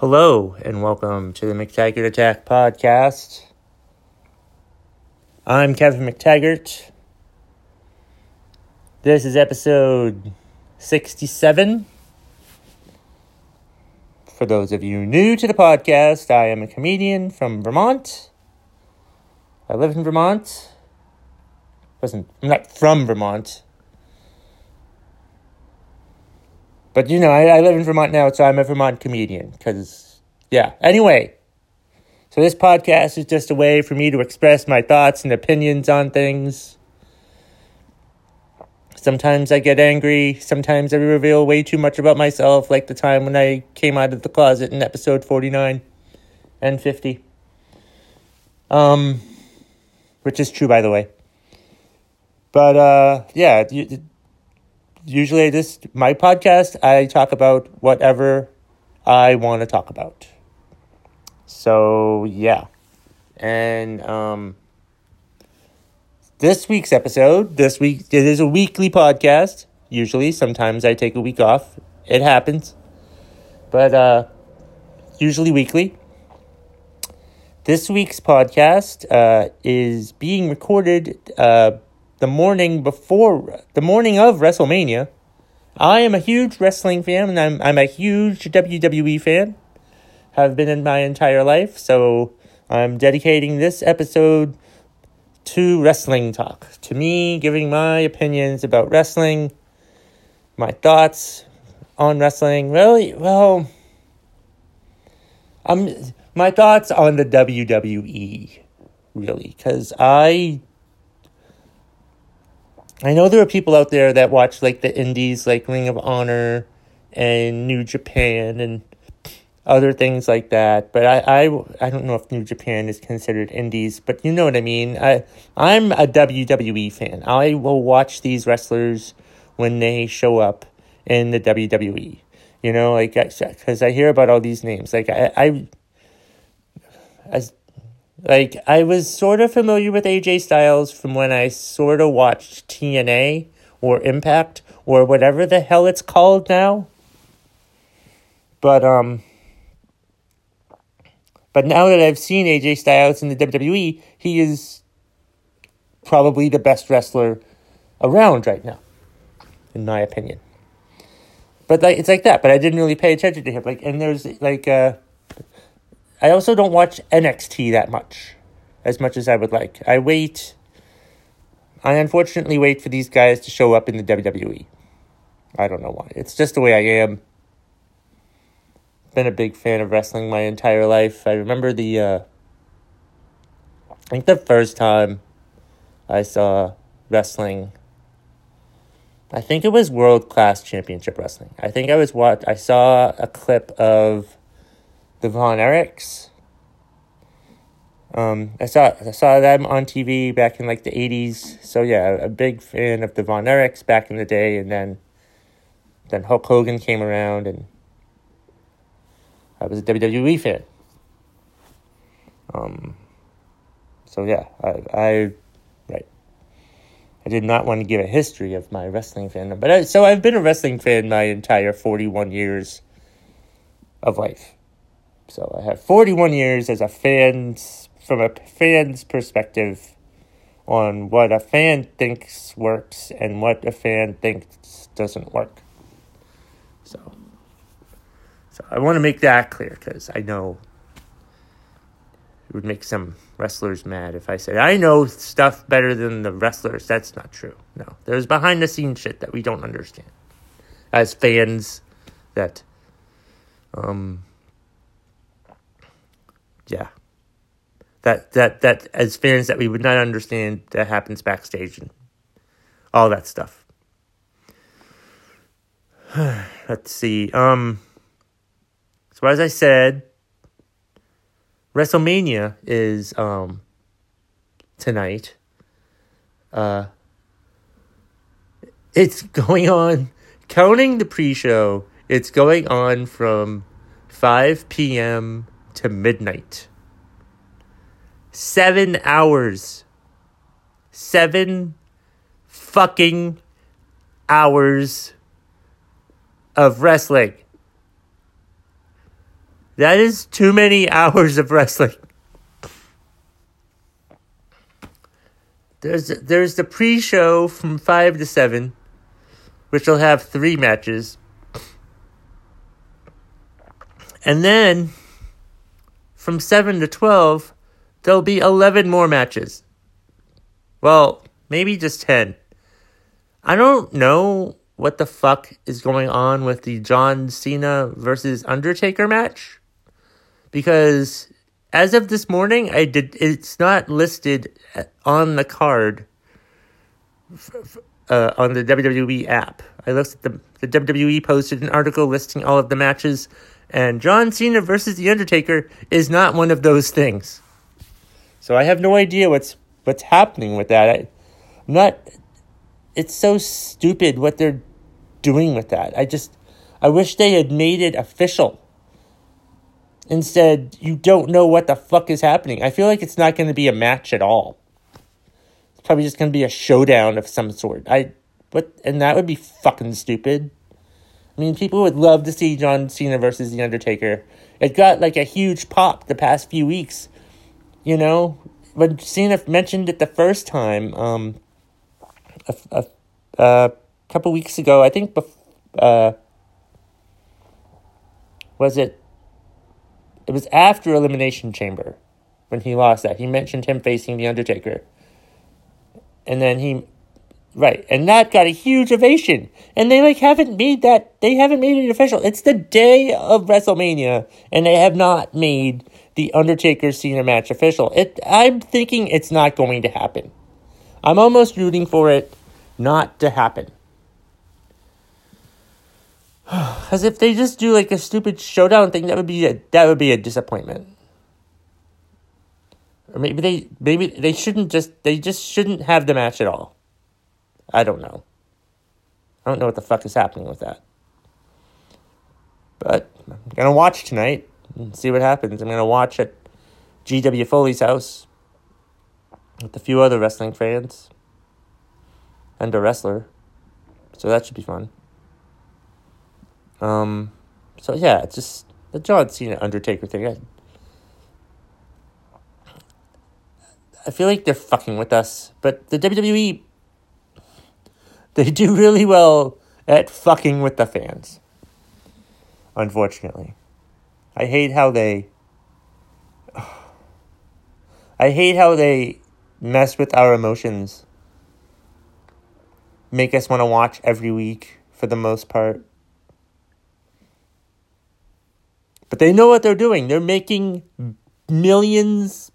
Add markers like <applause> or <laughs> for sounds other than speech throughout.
Hello, and welcome to the McTaggart Attack podcast. I'm Kevin McTaggart. This is episode 67. For those of you new to the podcast, I am a comedian from Vermont. I live in Vermont. Wasn't I'm not from Vermont. But you know, I, I live in Vermont now, so I'm a Vermont comedian. Because, yeah. Anyway, so this podcast is just a way for me to express my thoughts and opinions on things. Sometimes I get angry. Sometimes I reveal way too much about myself, like the time when I came out of the closet in episode 49 and 50. Um, which is true, by the way. But, uh, yeah, usually this my podcast I talk about whatever I want to talk about. So yeah. And um this week's episode, this week it is a weekly podcast. Usually, sometimes I take a week off. It happens. But uh usually weekly. This week's podcast uh, is being recorded uh, the morning before, the morning of WrestleMania. I am a huge wrestling fan, and I'm I'm a huge WWE fan. Have been in my entire life, so I'm dedicating this episode to wrestling talk. To me, giving my opinions about wrestling, my thoughts on wrestling. Really, well, um, my thoughts on the WWE, really, because I I know there are people out there that watch like the indies, like Ring of Honor and New Japan and other things like that. But I, I, I don't know if New Japan is considered indies, but you know what I mean. I, I'm a WWE fan. I will watch these wrestlers when they show up in the WWE. You know, like because I hear about all these names. Like I, I as like I was sort of familiar with AJ Styles from when I sort of watched TNA or Impact or whatever the hell it's called now. But um but now that I've seen AJ Styles in the WWE, he is probably the best wrestler around right now in my opinion. But like it's like that, but I didn't really pay attention to him like and there's like uh I also don't watch NXT that much, as much as I would like. I wait. I unfortunately wait for these guys to show up in the WWE. I don't know why. It's just the way I am. Been a big fan of wrestling my entire life. I remember the. Uh, I think the first time I saw wrestling. I think it was World Class Championship Wrestling. I think I was what I saw a clip of the Von. Um, I saw I saw them on TV back in like the eighties. So yeah, a big fan of the Von Erichs back in the day, and then then Hulk Hogan came around, and I was a WWE fan. Um, so yeah, I I right. I did not want to give a history of my wrestling fandom, but I, so I've been a wrestling fan my entire forty one years of life. So I have 41 years as a fan's, from a fan's perspective on what a fan thinks works and what a fan thinks doesn't work. So, so I want to make that clear because I know it would make some wrestlers mad if I said I know stuff better than the wrestlers. That's not true. No, there's behind the scenes shit that we don't understand as fans. That um, yeah. That that that as fans that we would not understand that happens backstage and all that stuff. <sighs> Let's see. Um so as I said, WrestleMania is um tonight. Uh it's <laughs> going on counting the pre-show, it's going on from 5 p.m to midnight. Seven hours. Seven fucking hours of wrestling. That is too many hours of wrestling. There's there's the pre-show from five to seven, which will have three matches, and then from seven to twelve, there'll be eleven more matches. Well, maybe just ten. I don't know what the fuck is going on with the John Cena versus Undertaker match because as of this morning, I did. It's not listed on the card uh, on the WWE app. I looked at the the WWE posted an article listing all of the matches, and John Cena versus the Undertaker is not one of those things. So I have no idea what's what's happening with that. I, I'm not. It's so stupid what they're doing with that. I just. I wish they had made it official Instead, you don't know what the fuck is happening. I feel like it's not going to be a match at all. It's probably just going to be a showdown of some sort. I, but and that would be fucking stupid. I mean, people would love to see John Cena versus The Undertaker. It got like a huge pop the past few weeks. You know, when Cena mentioned it the first time, um, a, a, a couple weeks ago, I think, bef- uh, was it it was after Elimination Chamber when he lost that. He mentioned him facing The Undertaker. And then he right, and that got a huge ovation. And they like haven't made that they haven't made it official. It's the day of WrestleMania and they have not made the Undertaker Cena match official. It I'm thinking it's not going to happen. I'm almost rooting for it not to happen. <sighs> As if they just do like a stupid showdown thing, that would be a that would be a disappointment. Or maybe they maybe they shouldn't just they just shouldn't have the match at all. I don't know. I don't know what the fuck is happening with that. But I'm gonna watch tonight and see what happens. I'm gonna watch at GW Foley's house with a few other wrestling fans and a wrestler. So that should be fun. Um, so yeah, it's just the John Cena Undertaker thing. I, I feel like they're fucking with us, but the WWE they do really well at fucking with the fans. Unfortunately, I hate how they. <sighs> I hate how they mess with our emotions. Make us want to watch every week for the most part. But they know what they're doing. They're making millions,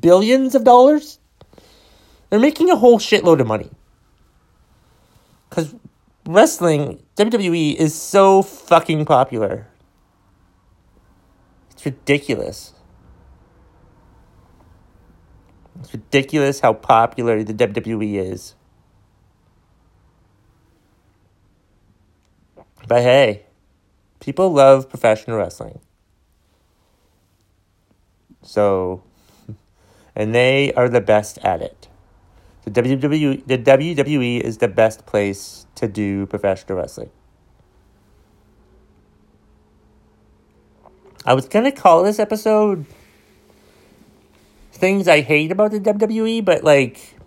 billions of dollars. They're making a whole shitload of money. Because wrestling, WWE, is so fucking popular. It's ridiculous. It's ridiculous how popular the WWE is. But hey, people love professional wrestling. So, <laughs> and they are the best at it. The WWE, the WWE is the best place to do professional wrestling. I was gonna call this episode things I hate about the WWE, but like,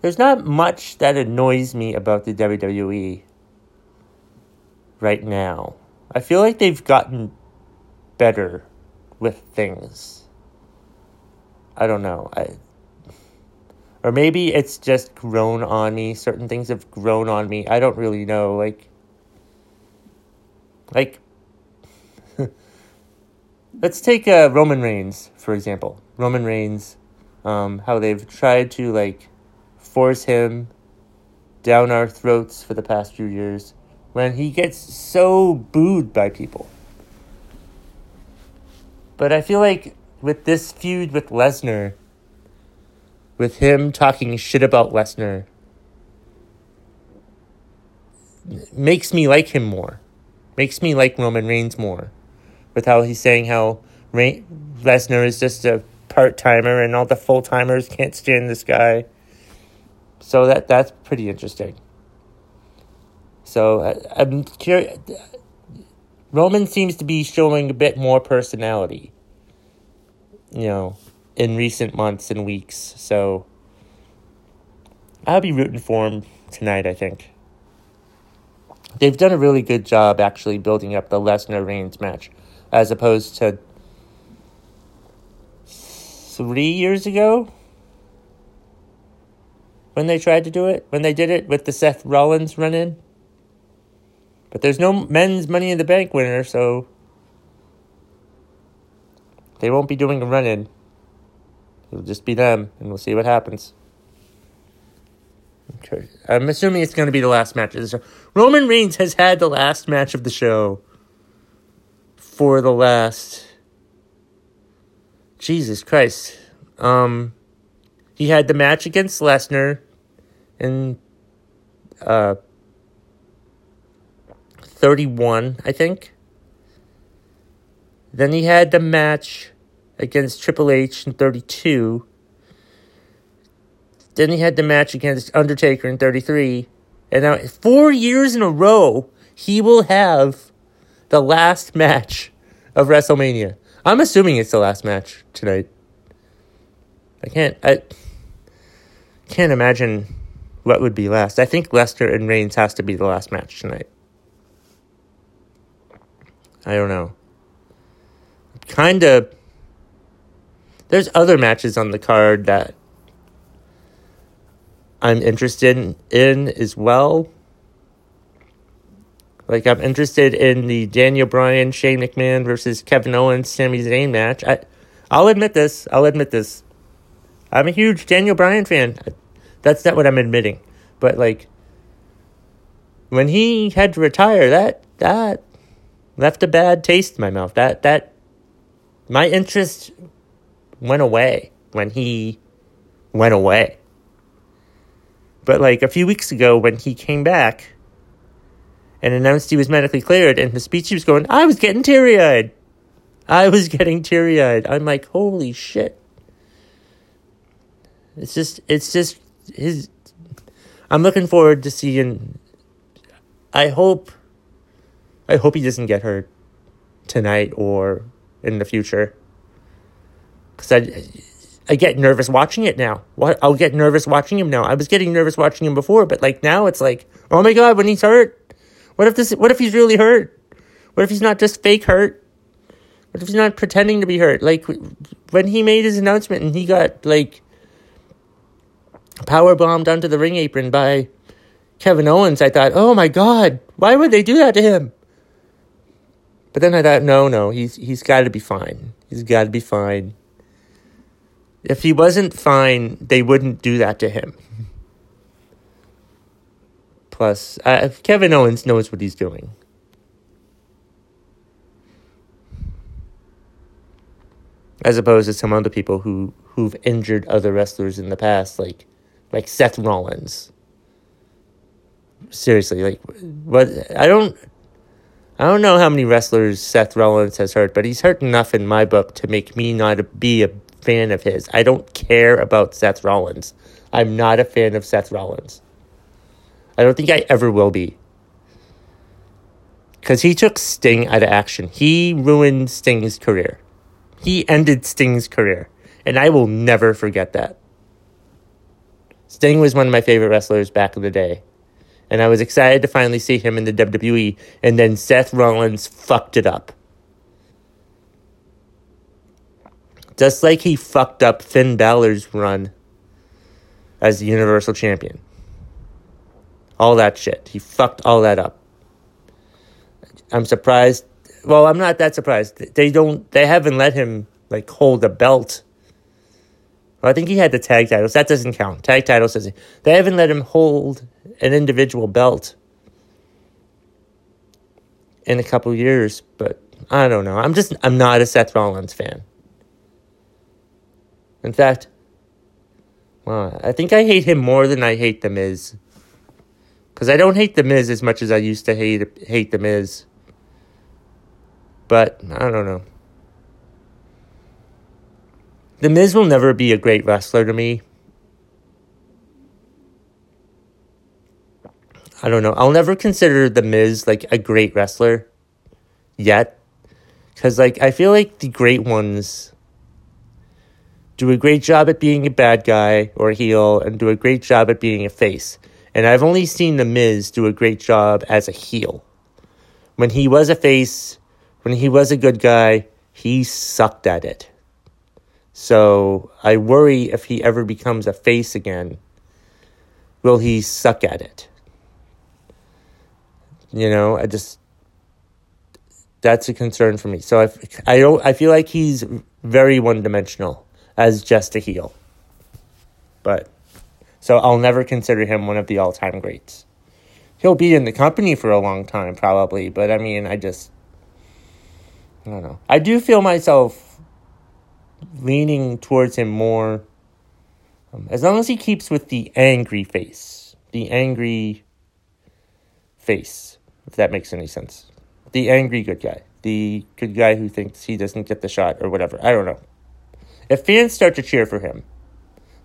there's not much that annoys me about the WWE right now. I feel like they've gotten better with things. I don't know. I or maybe it's just grown on me. Certain things have grown on me. I don't really know. Like, like, <laughs> let's take uh, Roman Reigns for example. Roman Reigns, um, how they've tried to like force him down our throats for the past few years when he gets so booed by people. But I feel like with this feud with Lesnar, with him talking shit about Lesnar, makes me like him more. Makes me like Roman Reigns more. With how he's saying how Re- Lesnar is just a part timer and all the full timers can't stand this guy. So that that's pretty interesting. So I, I'm curious. Roman seems to be showing a bit more personality, you know, in recent months and weeks. So I'll be rooting for him tonight, I think. They've done a really good job actually building up the Lesnar Reigns match as opposed to three years ago when they tried to do it, when they did it with the Seth Rollins run in. But there's no men's Money in the Bank winner, so they won't be doing a run in. It'll just be them, and we'll see what happens. Okay. I'm assuming it's going to be the last match of the show. Roman Reigns has had the last match of the show for the last. Jesus Christ. Um, he had the match against Lesnar in uh, 31, I think. Then he had the match against Triple H in 32. Then he had the match against Undertaker in 33. And now, four years in a row, he will have the last match of WrestleMania. I'm assuming it's the last match tonight. I can't, I can't imagine what would be last. I think Lesnar and Reigns has to be the last match tonight. I don't know. Kind of. There's other matches on the card that I'm interested in as well. Like I'm interested in the Daniel Bryan, Shane McMahon versus Kevin Owens, Sami Zayn match. I, I'll admit this. I'll admit this. I'm a huge Daniel Bryan fan. That's not what I'm admitting, but like when he had to retire, that that left a bad taste in my mouth. That that my interest went away when he went away. But like a few weeks ago when he came back and announced he was medically cleared and the speech he was going, I was getting teary eyed. I was getting teary eyed. I'm like, holy shit. It's just it's just his I'm looking forward to seeing I hope I hope he doesn't get hurt tonight or in the future. Cause I, I get nervous watching it now. What I'll get nervous watching him now. I was getting nervous watching him before, but like now it's like, oh my god, when he's hurt. What if this? What if he's really hurt? What if he's not just fake hurt? What if he's not pretending to be hurt? Like when he made his announcement and he got like power bombed onto the ring apron by Kevin Owens, I thought, oh my god, why would they do that to him? But then I thought, no, no, he's he's got to be fine. He's got to be fine. If he wasn't fine, they wouldn't do that to him. Plus, uh, Kevin Owens knows what he's doing. As opposed to some other people who who've injured other wrestlers in the past, like like Seth Rollins. Seriously, like what? I don't. I don't know how many wrestlers Seth Rollins has hurt, but he's hurt enough in my book to make me not be a fan of his. I don't care about Seth Rollins. I'm not a fan of Seth Rollins. I don't think I ever will be. Because he took Sting out of action. He ruined Sting's career. He ended Sting's career. And I will never forget that. Sting was one of my favorite wrestlers back in the day and I was excited to finally see him in the WWE, and then Seth Rollins fucked it up. Just like he fucked up Finn Balor's run as the Universal Champion. All that shit. He fucked all that up. I'm surprised. Well, I'm not that surprised. They don't. They haven't let him like hold a belt well, I think he had the tag titles. That doesn't count. Tag titles doesn't. They haven't let him hold an individual belt in a couple years, but I don't know. I'm just I'm not a Seth Rollins fan. In fact, well, I think I hate him more than I hate The Miz. Because I don't hate The Miz as much as I used to hate hate The Miz. But I don't know. The Miz will never be a great wrestler to me. I don't know. I'll never consider The Miz like a great wrestler. yet. Because, like, I feel like the great ones do a great job at being a bad guy or a heel and do a great job at being a face. And I've only seen The Miz do a great job as a heel. When he was a face, when he was a good guy, he sucked at it. So I worry if he ever becomes a face again, will he suck at it? You know, I just that's a concern for me. So I, I don't I feel like he's very one dimensional as just a heel. But so I'll never consider him one of the all time greats. He'll be in the company for a long time probably, but I mean I just I don't know. I do feel myself leaning towards him more um, as long as he keeps with the angry face. The angry face, if that makes any sense. The angry good guy. The good guy who thinks he doesn't get the shot or whatever. I don't know. If fans start to cheer for him,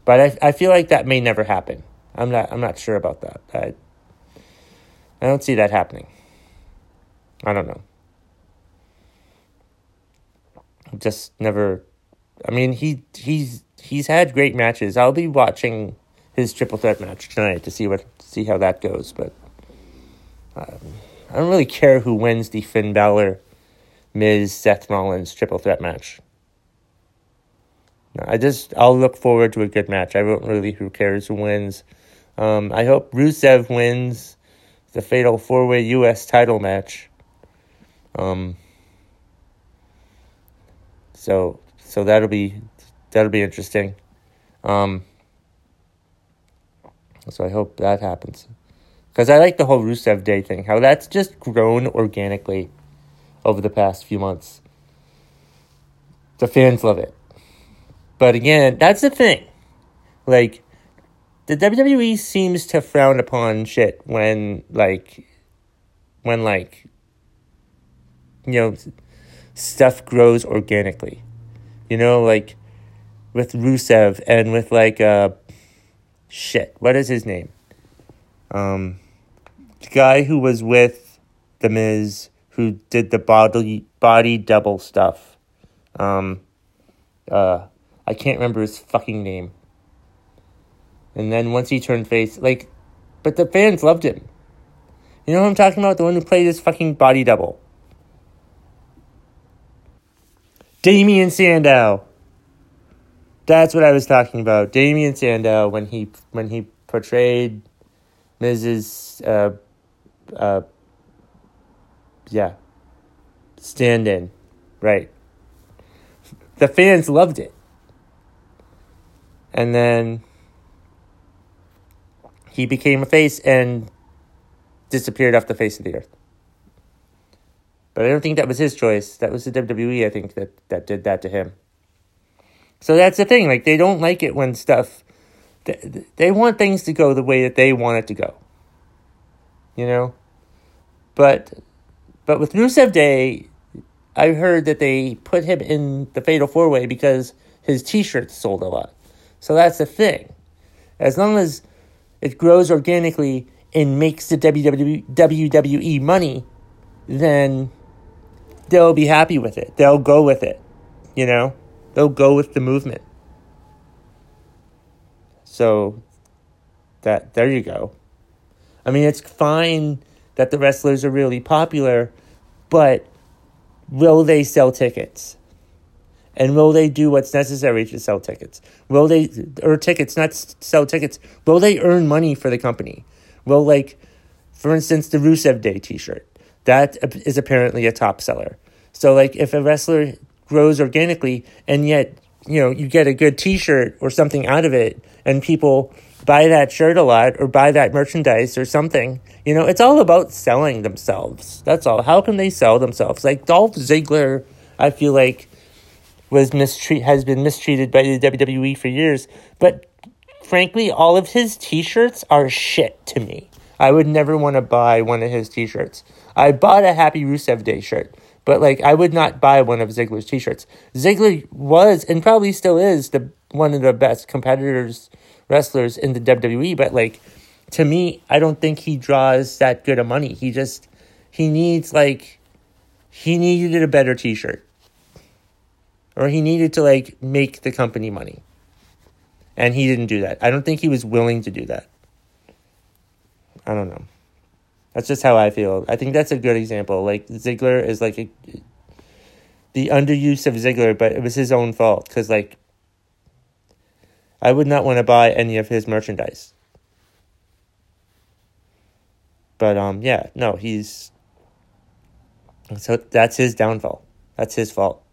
but I, I feel like that may never happen. I'm not I'm not sure about that. I I don't see that happening. I don't know. Just never I mean, he he's he's had great matches. I'll be watching his triple threat match tonight to see what see how that goes. But um, I don't really care who wins the Finn Balor, Miz, Seth Rollins triple threat match. I just I'll look forward to a good match. I don't really who cares who wins. Um, I hope Rusev wins the fatal four way U.S. title match. Um, so so that'll be that'll be interesting. Um, so I hope that happens because I like the whole Rusev Day thing. How that's just grown organically over the past few months. The fans love it, but again, that's the thing. Like the WWE seems to frown upon shit when like when like you know stuff grows organically. You know, like with Rusev and with like uh shit, what is his name? Um the guy who was with the Miz who did the body body double stuff. Um uh I can't remember his fucking name. And then once he turned face, like but the fans loved him. You know what I'm talking about? The one who played his fucking body double. Damien Sandow. That's what I was talking about. Damien Sandow when he when he portrayed Mrs. Uh, uh, yeah, stand in, right. The fans loved it, and then he became a face and disappeared off the face of the earth. But I don't think that was his choice. That was the WWE, I think, that, that did that to him. So that's the thing. Like, they don't like it when stuff. They, they want things to go the way that they want it to go. You know? But. But with Rusev Day, I heard that they put him in the Fatal Four Way because his t shirts sold a lot. So that's the thing. As long as it grows organically and makes the WWE money, then they'll be happy with it. They'll go with it. You know, they'll go with the movement. So that there you go. I mean, it's fine that the wrestlers are really popular, but will they sell tickets? And will they do what's necessary to sell tickets? Will they, or tickets, not sell tickets, will they earn money for the company? Will, like, for instance, the Rusev Day t shirt, that is apparently a top seller. So like if a wrestler grows organically and yet, you know, you get a good t-shirt or something out of it and people buy that shirt a lot or buy that merchandise or something, you know, it's all about selling themselves. That's all. How can they sell themselves? Like Dolph Ziggler, I feel like was mistreat has been mistreated by the WWE for years, but frankly, all of his t-shirts are shit to me. I would never want to buy one of his t-shirts. I bought a Happy Rusev Day shirt, but like I would not buy one of Ziggler's t-shirts. Ziggler was and probably still is the one of the best competitors wrestlers in the WWE, but like to me, I don't think he draws that good of money. He just he needs like he needed a better t shirt. Or he needed to like make the company money. And he didn't do that. I don't think he was willing to do that. I don't know. That's just how I feel. I think that's a good example. Like Ziggler is like a, the underuse of Ziggler, but it was his own fault because like I would not want to buy any of his merchandise. But um, yeah, no, he's so that's his downfall. That's his fault.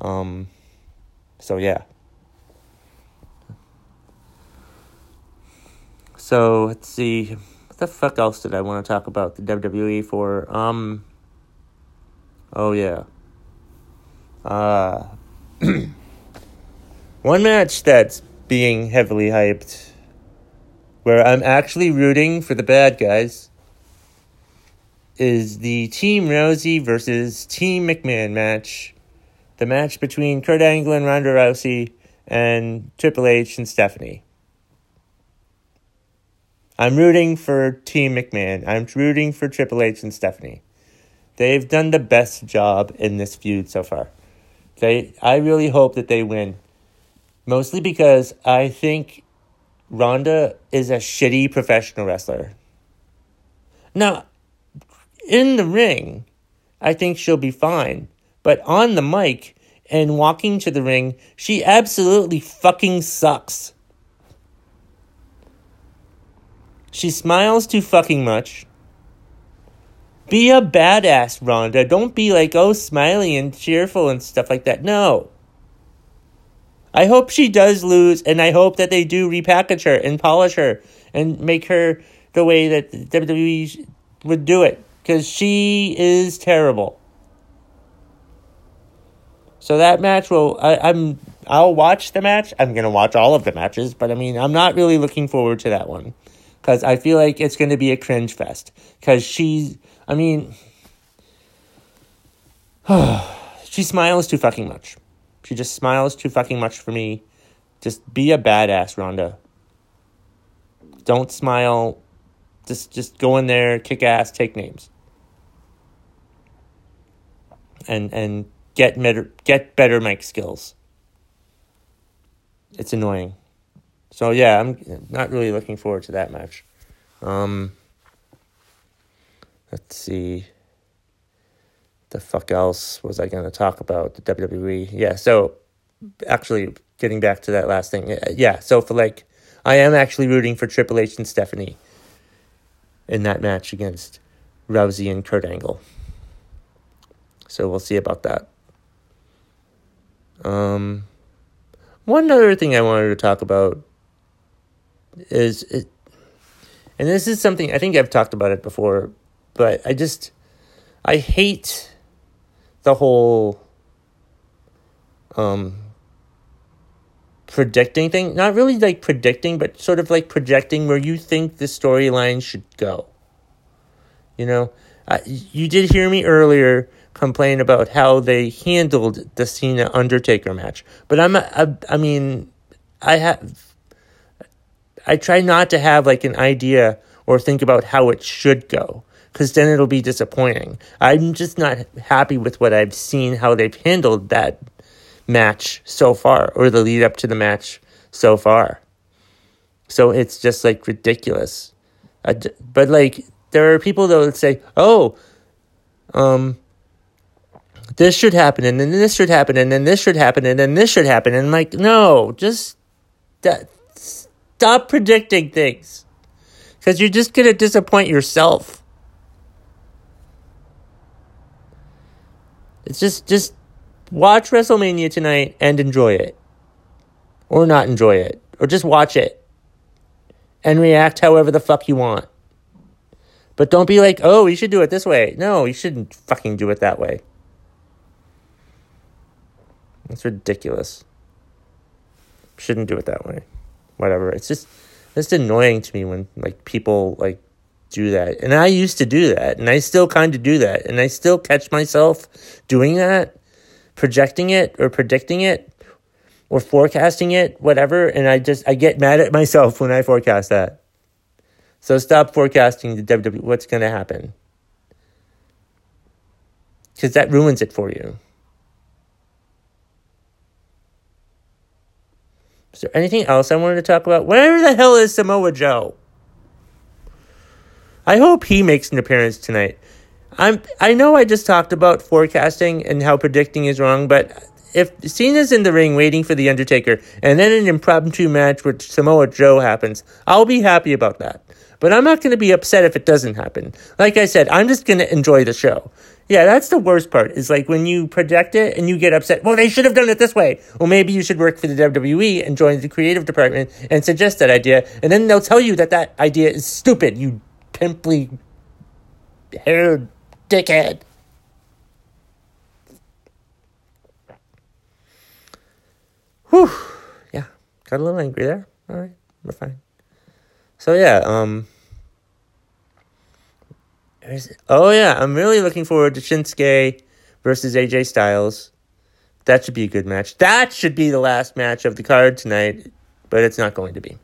Um, so yeah. So let's see, what the fuck else did I want to talk about the WWE for? Um, oh yeah. Uh, <clears throat> one match that's being heavily hyped, where I'm actually rooting for the bad guys, is the Team Rousey versus Team McMahon match. The match between Kurt Angle and Ronda Rousey and Triple H and Stephanie. I'm rooting for Team McMahon. I'm rooting for Triple H and Stephanie. They've done the best job in this feud so far. They, I really hope that they win. Mostly because I think Ronda is a shitty professional wrestler. Now, in the ring, I think she'll be fine. But on the mic and walking to the ring, she absolutely fucking sucks. She smiles too fucking much. Be a badass, Ronda. Don't be like, oh, smiley and cheerful and stuff like that. No. I hope she does lose, and I hope that they do repackage her and polish her and make her the way that WWE would do it. Because she is terrible. So that match will I, I'm I'll watch the match. I'm gonna watch all of the matches, but I mean I'm not really looking forward to that one because I feel like it's to be a cringe fest. Because she's, I mean, <sighs> she smiles too fucking much. She just smiles too fucking much for me. Just be a badass, Ronda. Don't smile. Just just go in there, kick ass, take names. And and get better get better mic skills. It's annoying. So yeah, I'm not really looking forward to that match. Um, let's see. The fuck else was I going to talk about? The WWE. Yeah. So actually, getting back to that last thing. Yeah. So for like, I am actually rooting for Triple H and Stephanie in that match against Rousey and Kurt Angle. So we'll see about that. Um, one other thing I wanted to talk about is it, and this is something I think I've talked about it before, but I just I hate the whole um predicting thing. Not really like predicting, but sort of like projecting where you think the storyline should go. You know, I, you did hear me earlier complain about how they handled the Cena Undertaker match, but I'm I, I mean I have I try not to have like an idea or think about how it should go because then it'll be disappointing. I'm just not happy with what I've seen, how they've handled that match so far, or the lead up to the match so far. So it's just like ridiculous. but like, there are people that would say, oh, um, this should happen, and then this should happen, and then this should happen, and then this should happen. And I'm like, no, just that Stop predicting things. Because you're just going to disappoint yourself. It's just, just watch WrestleMania tonight and enjoy it. Or not enjoy it. Or just watch it. And react however the fuck you want. But don't be like, oh, you should do it this way. No, you shouldn't fucking do it that way. It's ridiculous. Shouldn't do it that way whatever. It's just it's annoying to me when like people like do that. And I used to do that, and I still kind of do that, and I still catch myself doing that, projecting it or predicting it or forecasting it, whatever, and I just I get mad at myself when I forecast that. So stop forecasting the WWE what's going to happen. because that ruins it for you. Is there anything else I wanted to talk about? Where the hell is Samoa Joe? I hope he makes an appearance tonight. I'm I know I just talked about forecasting and how predicting is wrong, but if Cena's in the ring waiting for the Undertaker and then an impromptu match with Samoa Joe happens, I'll be happy about that. But I'm not going to be upset if it doesn't happen. Like I said, I'm just going to enjoy the show. Yeah, that's the worst part. Is like when you project it and you get upset. Well, they should have done it this way. Well, maybe you should work for the WWE and join the creative department and suggest that idea, and then they'll tell you that that idea is stupid. You pimply haired dickhead. Whew. Yeah, got a little angry there. All right, we're fine. So yeah, um. Oh yeah, I'm really looking forward to Shinsuke versus AJ Styles. That should be a good match. That should be the last match of the card tonight, but it's not going to be.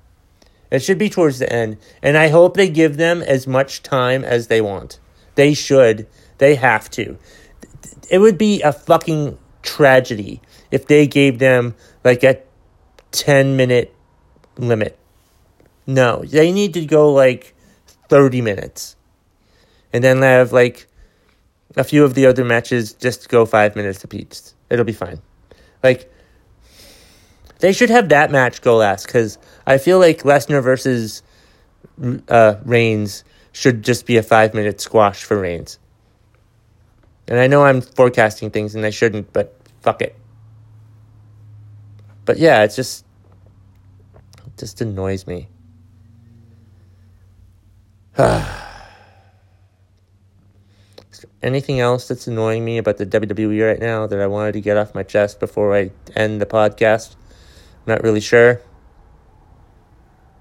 It should be towards the end, and I hope they give them as much time as they want. They should. They have to. It would be a fucking tragedy if they gave them like a 10 minute limit. No, they need to go like 30 minutes. And then have like a few of the other matches just go five minutes apiece. It'll be fine. Like, they should have that match go last because I feel like Lesnar versus uh, Reigns should just be a five minute squash for Reigns. And I know I'm forecasting things and I shouldn't, but fuck it. But yeah, it's just it just annoys me. <sighs> <sighs> Anything else that's annoying me about the WWE right now that I wanted to get off my chest before I end the podcast? I'm not really sure.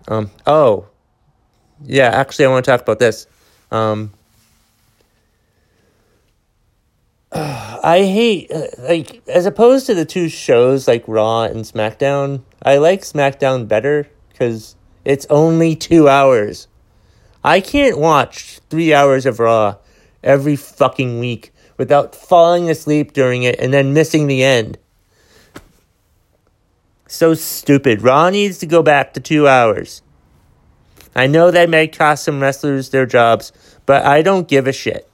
Um, oh, yeah, actually, I want to talk about this. Um, <sighs> I hate uh, like as opposed to the two shows like Raw and SmackDown. I like SmackDown better because it's only two hours. I can't watch three hours of Raw every fucking week without falling asleep during it and then missing the end. So stupid. Raw needs to go back to two hours. I know that may cost some wrestlers their jobs, but I don't give a shit.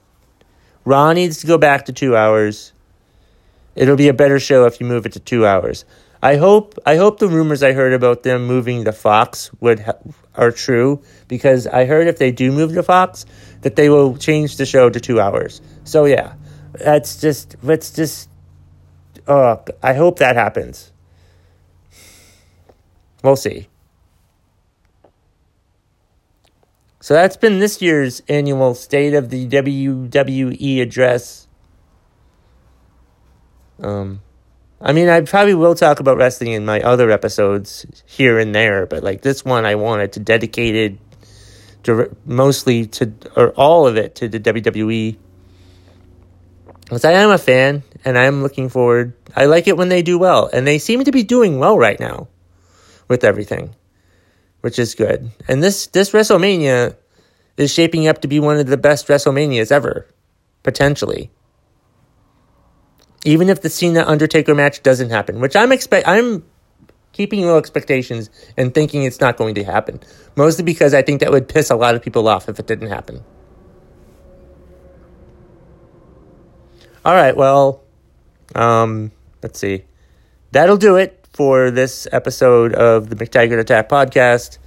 Raw needs to go back to two hours. It'll be a better show if you move it to two hours. I hope I hope the rumors I heard about them moving to Fox would ha- are true because I heard if they do move to Fox that they will change the show to two hours. So yeah, that's just let's just. Oh, I hope that happens. We'll see. So that's been this year's annual State of the WWE address. Um, I mean, I probably will talk about wrestling in my other episodes here and there, but like this one, I wanted to dedicate it to mostly to or all of it to the WWE. Because I am a fan and I am looking forward. I like it when they do well, and they seem to be doing well right now with everything which is good. And this this WrestleMania is shaping up to be one of the best WrestleManias ever, potentially. Even if the Cena Undertaker match doesn't happen, which I'm expect I'm keeping low expectations and thinking it's not going to happen. Mostly because I think that would piss a lot of people off if it didn't happen. All right, well, um, let's see. That'll do it for this episode of the McTaggart Attack podcast.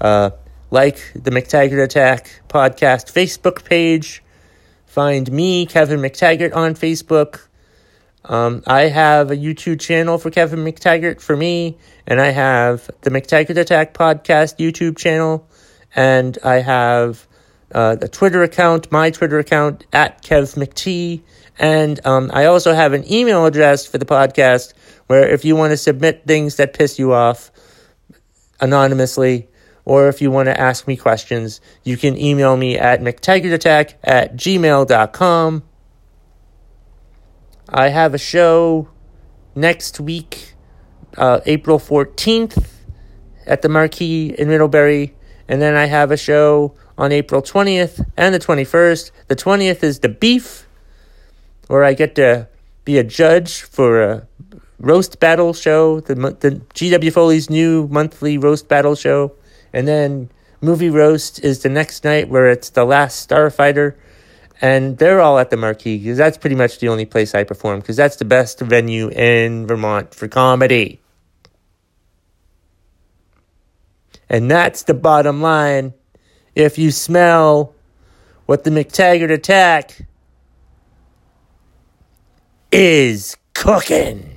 Uh, like the McTaggart Attack podcast Facebook page. Find me, Kevin McTaggart, on Facebook. Um, I have a YouTube channel for Kevin McTaggart for me, and I have the McTaggart Attack podcast YouTube channel, and I have uh, the Twitter account, my Twitter account at KevMcT, and um, I also have an email address for the podcast where if you want to submit things that piss you off anonymously, or if you want to ask me questions, you can email me at mctaggartattack at gmail.com. I have a show next week, uh, April 14th, at the Marquee in Middlebury. And then I have a show on April 20th and the 21st. The 20th is the beef where I get to be a judge for a roast battle show, the the GW Foley's new monthly roast battle show, and then movie roast is the next night where it's the last Starfighter, and they're all at the Marquee because that's pretty much the only place I perform because that's the best venue in Vermont for comedy. And that's the bottom line. If you smell what the McTaggart attack is cooking.